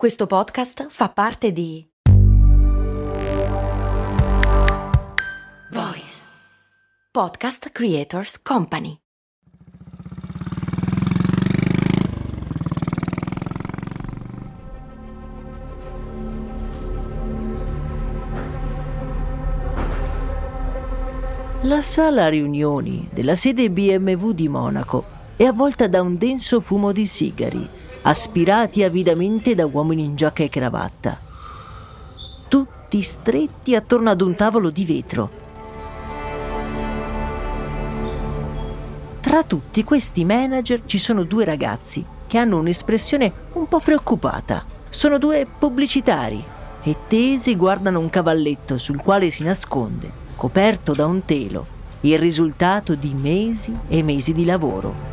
Questo podcast fa parte di Voice Podcast Creators Company. La sala riunioni della sede BMW di Monaco è avvolta da un denso fumo di sigari aspirati avidamente da uomini in giacca e cravatta. Tutti stretti attorno ad un tavolo di vetro. Tra tutti questi manager ci sono due ragazzi che hanno un'espressione un po' preoccupata. Sono due pubblicitari e tesi guardano un cavalletto sul quale si nasconde, coperto da un telo, il risultato di mesi e mesi di lavoro.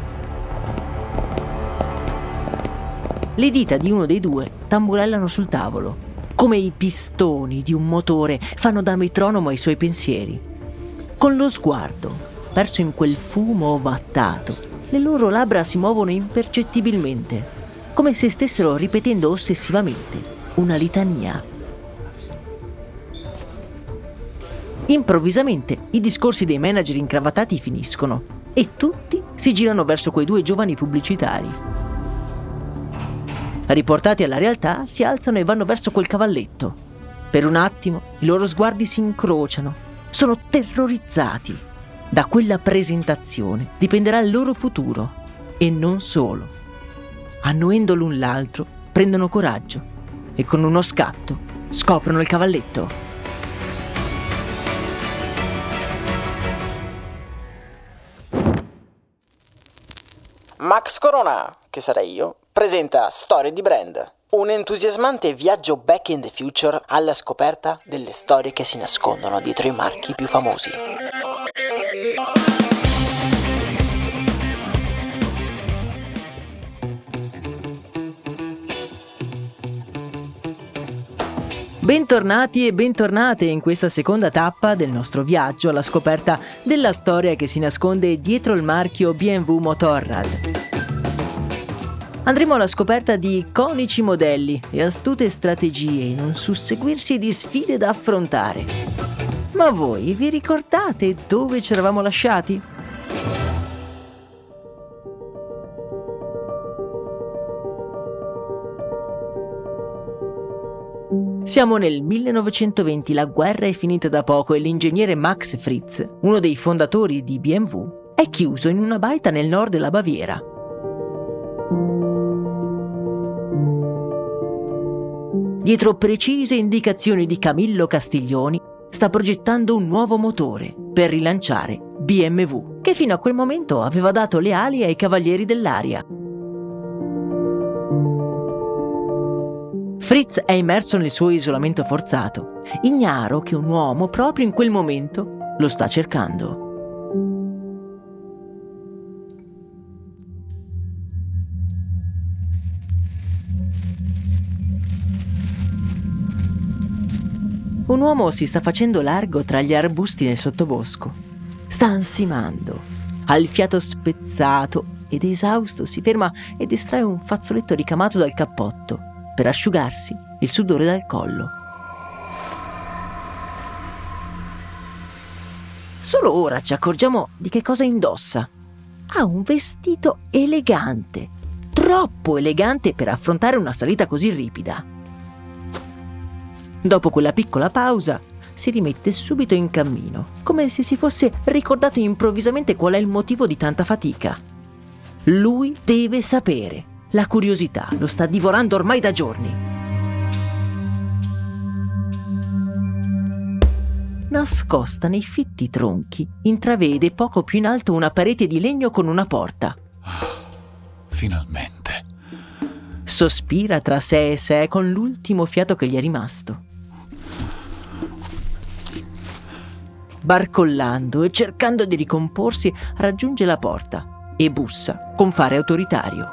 Le dita di uno dei due tamburellano sul tavolo, come i pistoni di un motore fanno da metronomo ai suoi pensieri. Con lo sguardo, perso in quel fumo ovattato, le loro labbra si muovono impercettibilmente, come se stessero ripetendo ossessivamente una litania. Improvvisamente i discorsi dei manager incravattati finiscono e tutti si girano verso quei due giovani pubblicitari. Riportati alla realtà, si alzano e vanno verso quel cavalletto. Per un attimo i loro sguardi si incrociano. Sono terrorizzati. Da quella presentazione dipenderà il loro futuro. E non solo. Annuendo l'un l'altro, prendono coraggio e con uno scatto scoprono il cavalletto. Max Corona, che sarei io, presenta Storie di Brand, un entusiasmante viaggio back in the future alla scoperta delle storie che si nascondono dietro i marchi più famosi. Bentornati e bentornate in questa seconda tappa del nostro viaggio alla scoperta della storia che si nasconde dietro il marchio BMW Motorrad andremo alla scoperta di iconici modelli e astute strategie in un susseguirsi di sfide da affrontare. Ma voi vi ricordate dove ci eravamo lasciati? Siamo nel 1920, la guerra è finita da poco e l'ingegnere Max Fritz, uno dei fondatori di BMW, è chiuso in una baita nel nord della Baviera. Dietro precise indicazioni di Camillo Castiglioni, sta progettando un nuovo motore per rilanciare BMW, che fino a quel momento aveva dato le ali ai cavalieri dell'aria. Fritz è immerso nel suo isolamento forzato, ignaro che un uomo proprio in quel momento lo sta cercando. Un uomo si sta facendo largo tra gli arbusti nel sottobosco. Sta ansimando. Ha il fiato spezzato ed esausto si ferma ed estrae un fazzoletto ricamato dal cappotto per asciugarsi il sudore dal collo. Solo ora ci accorgiamo di che cosa indossa. Ha un vestito elegante, troppo elegante per affrontare una salita così ripida. Dopo quella piccola pausa, si rimette subito in cammino, come se si fosse ricordato improvvisamente qual è il motivo di tanta fatica. Lui deve sapere. La curiosità lo sta divorando ormai da giorni. Nascosta nei fitti tronchi, intravede poco più in alto una parete di legno con una porta. finalmente. Sospira tra sé e sé con l'ultimo fiato che gli è rimasto. Barcollando e cercando di ricomporsi, raggiunge la porta e bussa con fare autoritario.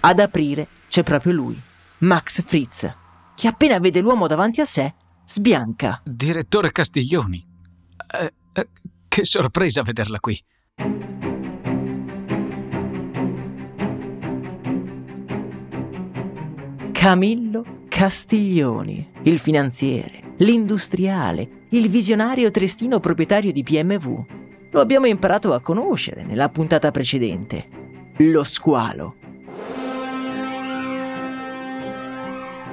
Ad aprire c'è proprio lui, Max Fritz, che appena vede l'uomo davanti a sé, sbianca. Direttore Castiglioni. Eh, eh, che sorpresa vederla qui. Camillo Castiglioni, il finanziere, l'industriale, il visionario trestino proprietario di BMW. Lo abbiamo imparato a conoscere nella puntata precedente. Lo squalo.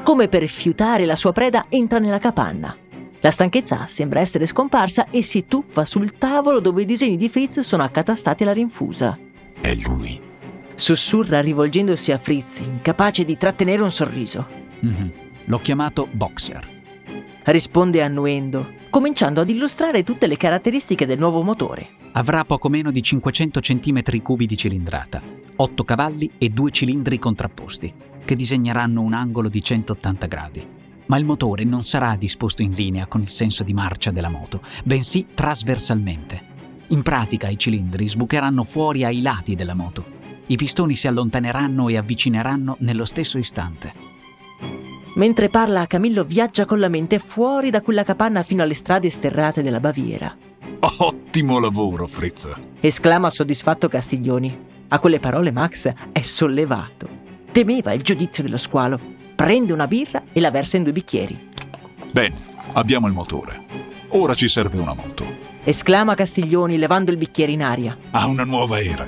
Come per fiutare la sua preda, entra nella capanna. La stanchezza sembra essere scomparsa e si tuffa sul tavolo dove i disegni di Fritz sono accatastati alla rinfusa. È lui. Sussurra rivolgendosi a Fritz, incapace di trattenere un sorriso. Mhm. L'ho chiamato Boxer. Risponde annuendo, cominciando ad illustrare tutte le caratteristiche del nuovo motore. Avrà poco meno di 500 cm3 di cilindrata, 8 cavalli e due cilindri contrapposti, che disegneranno un angolo di 180 gradi. Ma il motore non sarà disposto in linea con il senso di marcia della moto, bensì trasversalmente. In pratica i cilindri sbucheranno fuori ai lati della moto. I pistoni si allontaneranno e avvicineranno nello stesso istante. Mentre parla, Camillo viaggia con la mente fuori da quella capanna fino alle strade sterrate della Baviera. Ottimo lavoro, Fritz. Esclama soddisfatto Castiglioni. A quelle parole Max è sollevato. Temeva il giudizio dello squalo. Prende una birra e la versa in due bicchieri. Bene, abbiamo il motore. Ora ci serve una moto. Esclama Castiglioni levando il bicchiere in aria. Ha una nuova era.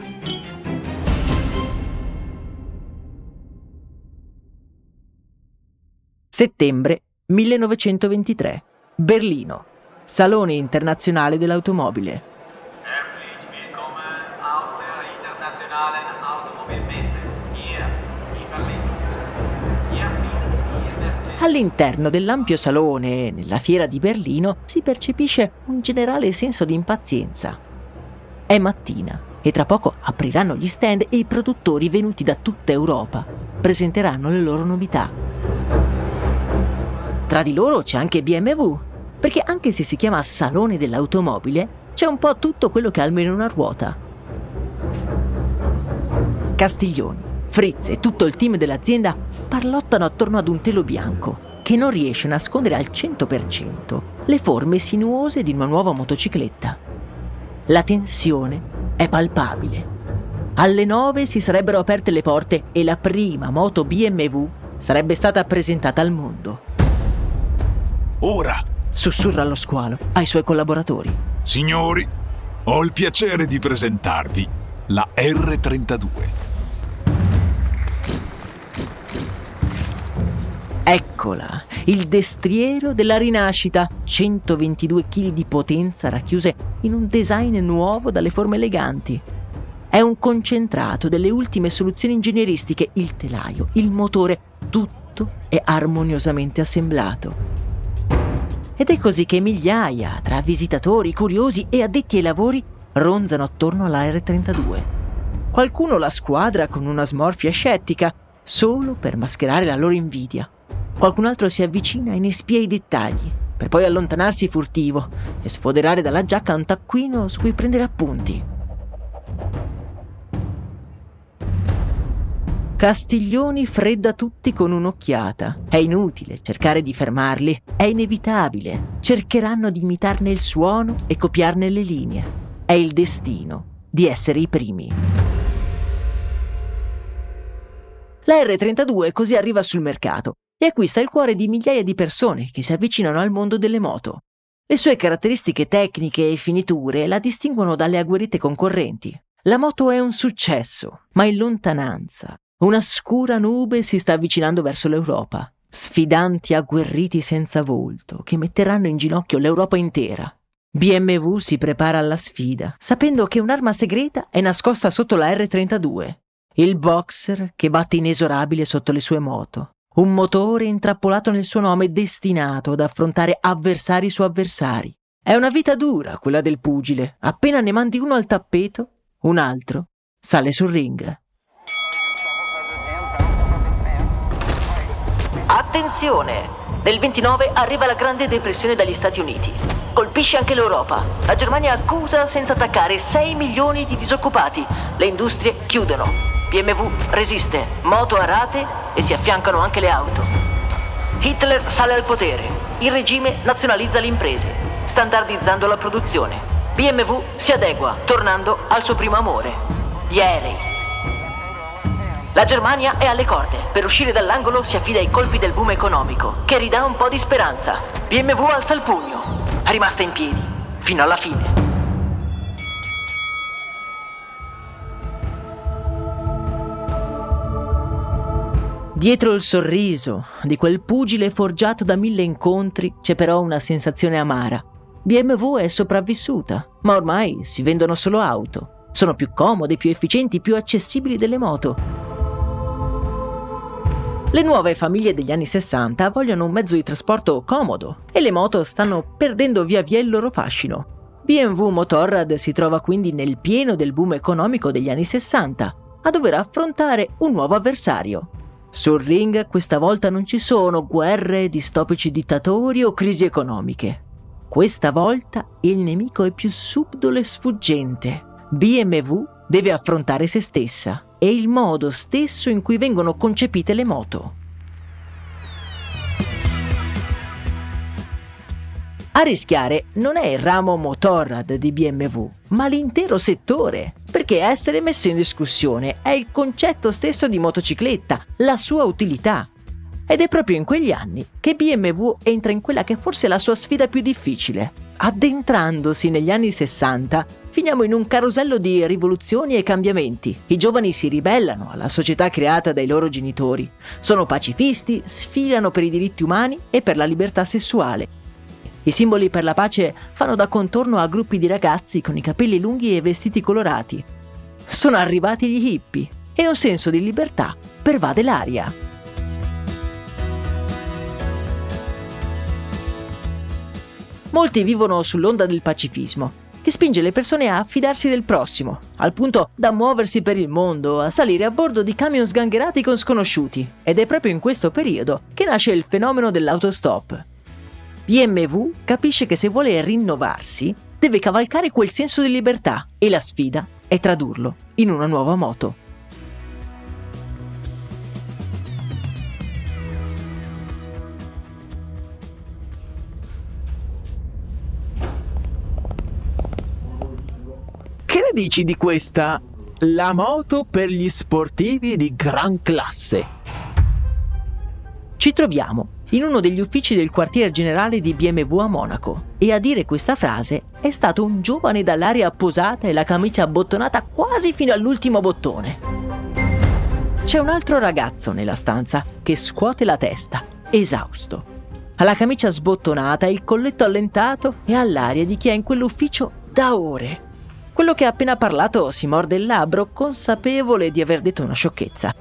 Settembre 1923. Berlino. Salone internazionale dell'automobile. All'interno dell'ampio salone nella fiera di Berlino si percepisce un generale senso di impazienza. È mattina e tra poco apriranno gli stand e i produttori venuti da tutta Europa presenteranno le loro novità. Tra di loro c'è anche BMW, perché anche se si chiama Salone dell'automobile, c'è un po' tutto quello che ha almeno una ruota. Castiglioni, Fritz e tutto il team dell'azienda parlottano attorno ad un telo bianco che non riesce a nascondere al 100% le forme sinuose di una nuova motocicletta. La tensione è palpabile. Alle 9 si sarebbero aperte le porte e la prima moto BMW sarebbe stata presentata al mondo. Ora, Sussurra lo squalo ai suoi collaboratori. signori, ho il piacere di presentarvi la R32. Eccola, il destriero della rinascita, 122 kg di potenza racchiuse in un design nuovo dalle forme eleganti. È un concentrato delle ultime soluzioni ingegneristiche, il telaio, il motore, tutto è armoniosamente assemblato. Ed è così che migliaia, tra visitatori, curiosi e addetti ai lavori, ronzano attorno alla R32. Qualcuno la squadra con una smorfia scettica, solo per mascherare la loro invidia. Qualcun altro si avvicina e ne spia i dettagli, per poi allontanarsi furtivo e sfoderare dalla giacca un taccuino su cui prendere appunti. Castiglioni fredda tutti con un'occhiata. È inutile cercare di fermarli, è inevitabile. Cercheranno di imitarne il suono e copiarne le linee. È il destino di essere i primi. La R32 così arriva sul mercato e acquista il cuore di migliaia di persone che si avvicinano al mondo delle moto. Le sue caratteristiche tecniche e finiture la distinguono dalle agguerrite concorrenti. La moto è un successo, ma in lontananza. Una scura nube si sta avvicinando verso l'Europa. Sfidanti agguerriti senza volto che metteranno in ginocchio l'Europa intera. BMW si prepara alla sfida, sapendo che un'arma segreta è nascosta sotto la R32. Il boxer che batte inesorabile sotto le sue moto. Un motore intrappolato nel suo nome destinato ad affrontare avversari su avversari. È una vita dura quella del pugile. Appena ne mandi uno al tappeto, un altro sale sul ring. Attenzione! Nel 29 arriva la Grande Depressione dagli Stati Uniti. Colpisce anche l'Europa. La Germania accusa senza attaccare 6 milioni di disoccupati. Le industrie chiudono. BMW resiste, moto a rate e si affiancano anche le auto. Hitler sale al potere. Il regime nazionalizza le imprese, standardizzando la produzione. BMW si adegua, tornando al suo primo amore, gli aerei. La Germania è alle corde. Per uscire dall'angolo si affida ai colpi del boom economico, che ridà un po' di speranza. BMW alza il pugno. È rimasta in piedi. Fino alla fine. Dietro il sorriso di quel pugile forgiato da mille incontri c'è però una sensazione amara. BMW è sopravvissuta, ma ormai si vendono solo auto. Sono più comode, più efficienti, più accessibili delle moto. Le nuove famiglie degli anni 60 vogliono un mezzo di trasporto comodo e le moto stanno perdendo via via il loro fascino. BMW Motorrad si trova quindi nel pieno del boom economico degli anni 60 a dover affrontare un nuovo avversario, sul ring questa volta non ci sono guerre, distopici dittatori o crisi economiche. Questa volta il nemico è più subdolo e sfuggente. BMW deve affrontare se stessa e il modo stesso in cui vengono concepite le moto. A rischiare non è il ramo Motorrad di BMW, ma l'intero settore, perché essere messo in discussione è il concetto stesso di motocicletta, la sua utilità. Ed è proprio in quegli anni che BMW entra in quella che forse è la sua sfida più difficile. Addentrandosi negli anni 60, finiamo in un carosello di rivoluzioni e cambiamenti. I giovani si ribellano alla società creata dai loro genitori. Sono pacifisti, sfilano per i diritti umani e per la libertà sessuale i simboli per la pace fanno da contorno a gruppi di ragazzi con i capelli lunghi e vestiti colorati. Sono arrivati gli hippie e un senso di libertà pervade l'aria. Molti vivono sull'onda del pacifismo, che spinge le persone a fidarsi del prossimo, al punto da muoversi per il mondo, a salire a bordo di camion sgangherati con sconosciuti. Ed è proprio in questo periodo che nasce il fenomeno dell'autostop, BMW capisce che se vuole rinnovarsi, deve cavalcare quel senso di libertà e la sfida è tradurlo in una nuova moto. Dici di questa? La moto per gli sportivi di gran classe. Ci troviamo in uno degli uffici del quartier generale di BMW a Monaco e a dire questa frase è stato un giovane dall'aria posata e la camicia abbottonata quasi fino all'ultimo bottone. C'è un altro ragazzo nella stanza che scuote la testa, esausto. Ha la camicia sbottonata, il colletto allentato e ha l'aria di chi è in quell'ufficio da ore. Quello che ha appena parlato si morde il labbro, consapevole di aver detto una sciocchezza.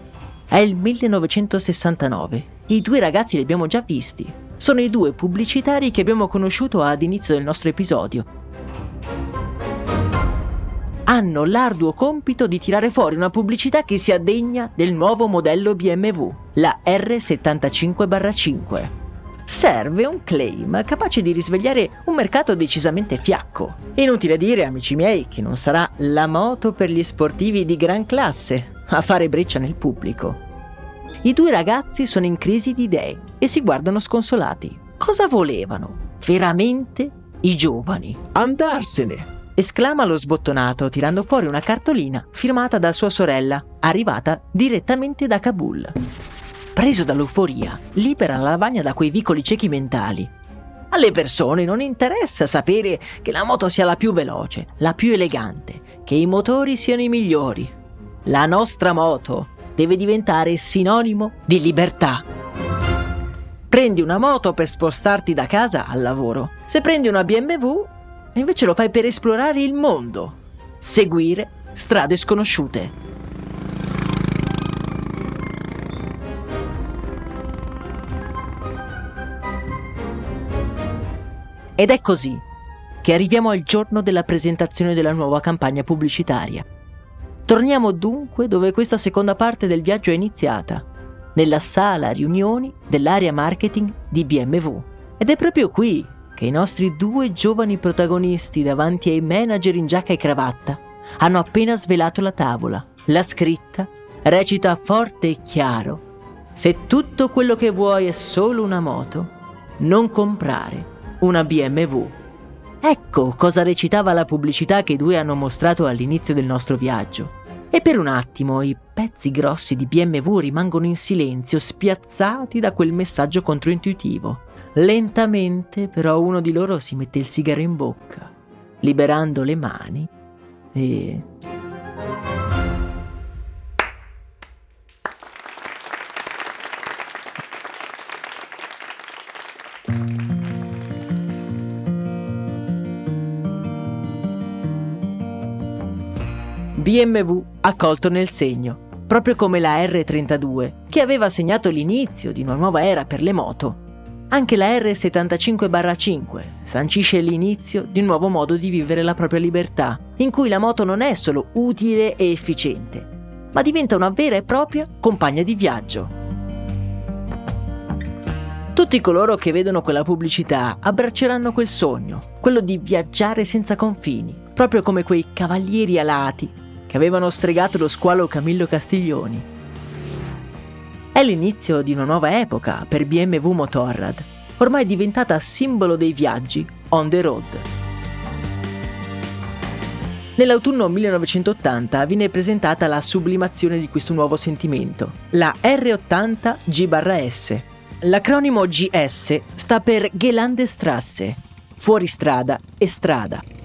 È il 1969 i due ragazzi li abbiamo già visti. Sono i due pubblicitari che abbiamo conosciuto ad inizio del nostro episodio. Hanno l'arduo compito di tirare fuori una pubblicità che sia degna del nuovo modello BMW, la R75-5. Serve un claim capace di risvegliare un mercato decisamente fiacco. Inutile dire, amici miei, che non sarà la moto per gli sportivi di gran classe a fare breccia nel pubblico. I due ragazzi sono in crisi di idee e si guardano sconsolati. Cosa volevano? Veramente i giovani? Andarsene! esclama lo sbottonato tirando fuori una cartolina firmata da sua sorella, arrivata direttamente da Kabul. Preso dall'euforia, libera la lavagna da quei vicoli ciechi mentali. Alle persone non interessa sapere che la moto sia la più veloce, la più elegante, che i motori siano i migliori. La nostra moto deve diventare sinonimo di libertà. Prendi una moto per spostarti da casa al lavoro. Se prendi una BMW, invece lo fai per esplorare il mondo, seguire strade sconosciute. Ed è così che arriviamo al giorno della presentazione della nuova campagna pubblicitaria. Torniamo dunque dove questa seconda parte del viaggio è iniziata, nella sala riunioni dell'area marketing di BMW. Ed è proprio qui che i nostri due giovani protagonisti davanti ai manager in giacca e cravatta hanno appena svelato la tavola. La scritta recita forte e chiaro: Se tutto quello che vuoi è solo una moto, non comprare una BMW. Ecco cosa recitava la pubblicità che i due hanno mostrato all'inizio del nostro viaggio. E per un attimo i pezzi grossi di BMW rimangono in silenzio, spiazzati da quel messaggio controintuitivo. Lentamente però uno di loro si mette il sigaro in bocca, liberando le mani e... BMW ha colto nel segno, proprio come la R32, che aveva segnato l'inizio di una nuova era per le moto. Anche la R75-5 sancisce l'inizio di un nuovo modo di vivere la propria libertà, in cui la moto non è solo utile e efficiente, ma diventa una vera e propria compagna di viaggio. Tutti coloro che vedono quella pubblicità abbracceranno quel sogno, quello di viaggiare senza confini, proprio come quei cavalieri alati che avevano stregato lo squalo Camillo Castiglioni è l'inizio di una nuova epoca per BMW Motorrad, ormai diventata simbolo dei viaggi on the road. Nell'autunno 1980 viene presentata la sublimazione di questo nuovo sentimento, la R80 G-S. L'acronimo GS sta per Gelandestrasse, fuoristrada e strada.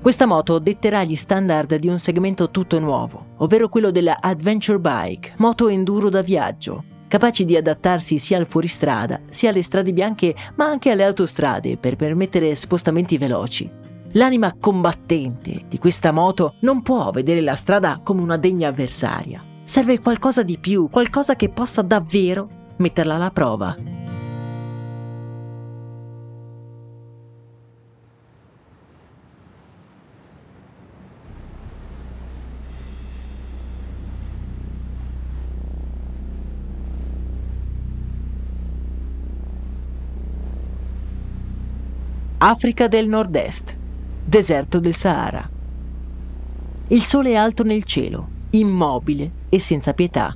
Questa moto detterà gli standard di un segmento tutto nuovo, ovvero quello della Adventure Bike, moto enduro da viaggio, capaci di adattarsi sia al fuoristrada, sia alle strade bianche, ma anche alle autostrade per permettere spostamenti veloci. L'anima combattente di questa moto non può vedere la strada come una degna avversaria. Serve qualcosa di più, qualcosa che possa davvero metterla alla prova. Africa del Nord-Est, deserto del Sahara. Il sole è alto nel cielo, immobile e senza pietà.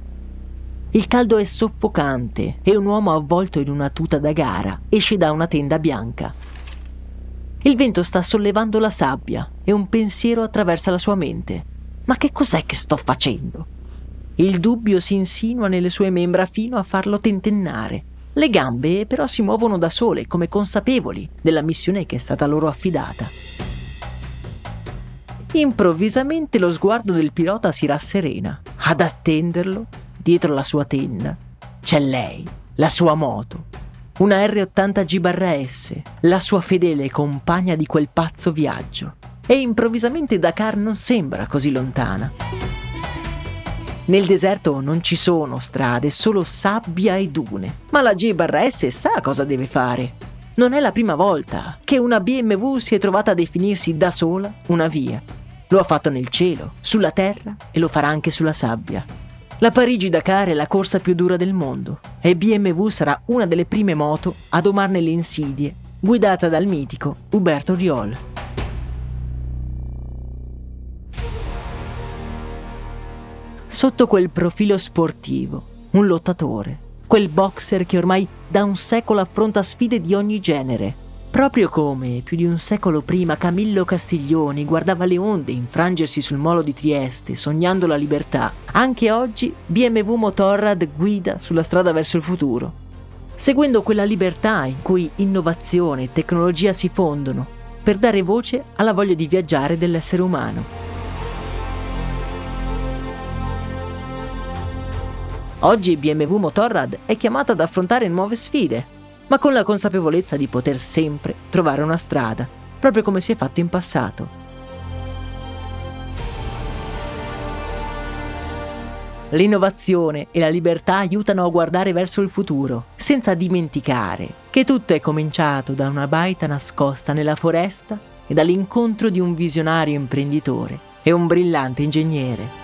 Il caldo è soffocante e un uomo avvolto in una tuta da gara esce da una tenda bianca. Il vento sta sollevando la sabbia e un pensiero attraversa la sua mente. Ma che cos'è che sto facendo? Il dubbio si insinua nelle sue membra fino a farlo tentennare le gambe però si muovono da sole, come consapevoli della missione che è stata loro affidata. Improvvisamente lo sguardo del pilota si rasserena. Ad attenderlo, dietro la sua tenda, c'è lei, la sua moto, una R80 G-S, la sua fedele compagna di quel pazzo viaggio. E improvvisamente Dakar non sembra così lontana. Nel deserto non ci sono strade, solo sabbia e dune. Ma la G-S sa cosa deve fare. Non è la prima volta che una BMW si è trovata a definirsi da sola una via. Lo ha fatto nel cielo, sulla terra e lo farà anche sulla sabbia. La Parigi-Dakar è la corsa più dura del mondo e BMW sarà una delle prime moto a domarne le insidie, guidata dal mitico Uberto Riol. Sotto quel profilo sportivo, un lottatore, quel boxer che ormai da un secolo affronta sfide di ogni genere. Proprio come più di un secolo prima Camillo Castiglioni guardava le onde infrangersi sul molo di Trieste, sognando la libertà, anche oggi BMW Motorrad guida sulla strada verso il futuro, seguendo quella libertà in cui innovazione e tecnologia si fondono, per dare voce alla voglia di viaggiare dell'essere umano. Oggi BMW Motorrad è chiamata ad affrontare nuove sfide, ma con la consapevolezza di poter sempre trovare una strada, proprio come si è fatto in passato. L'innovazione e la libertà aiutano a guardare verso il futuro, senza dimenticare che tutto è cominciato da una baita nascosta nella foresta e dall'incontro di un visionario imprenditore e un brillante ingegnere.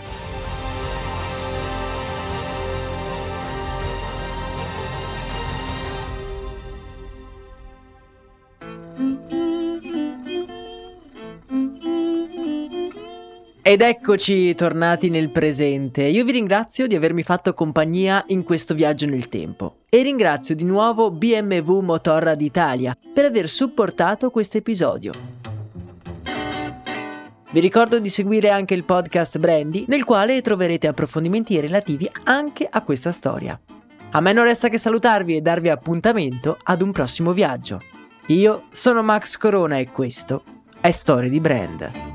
Ed eccoci tornati nel presente. Io vi ringrazio di avermi fatto compagnia in questo viaggio nel tempo e ringrazio di nuovo BMW Motorrad Italia per aver supportato questo episodio. Vi ricordo di seguire anche il podcast Brandy, nel quale troverete approfondimenti relativi anche a questa storia. A me non resta che salutarvi e darvi appuntamento ad un prossimo viaggio. Io sono Max Corona e questo è Storie di Brand.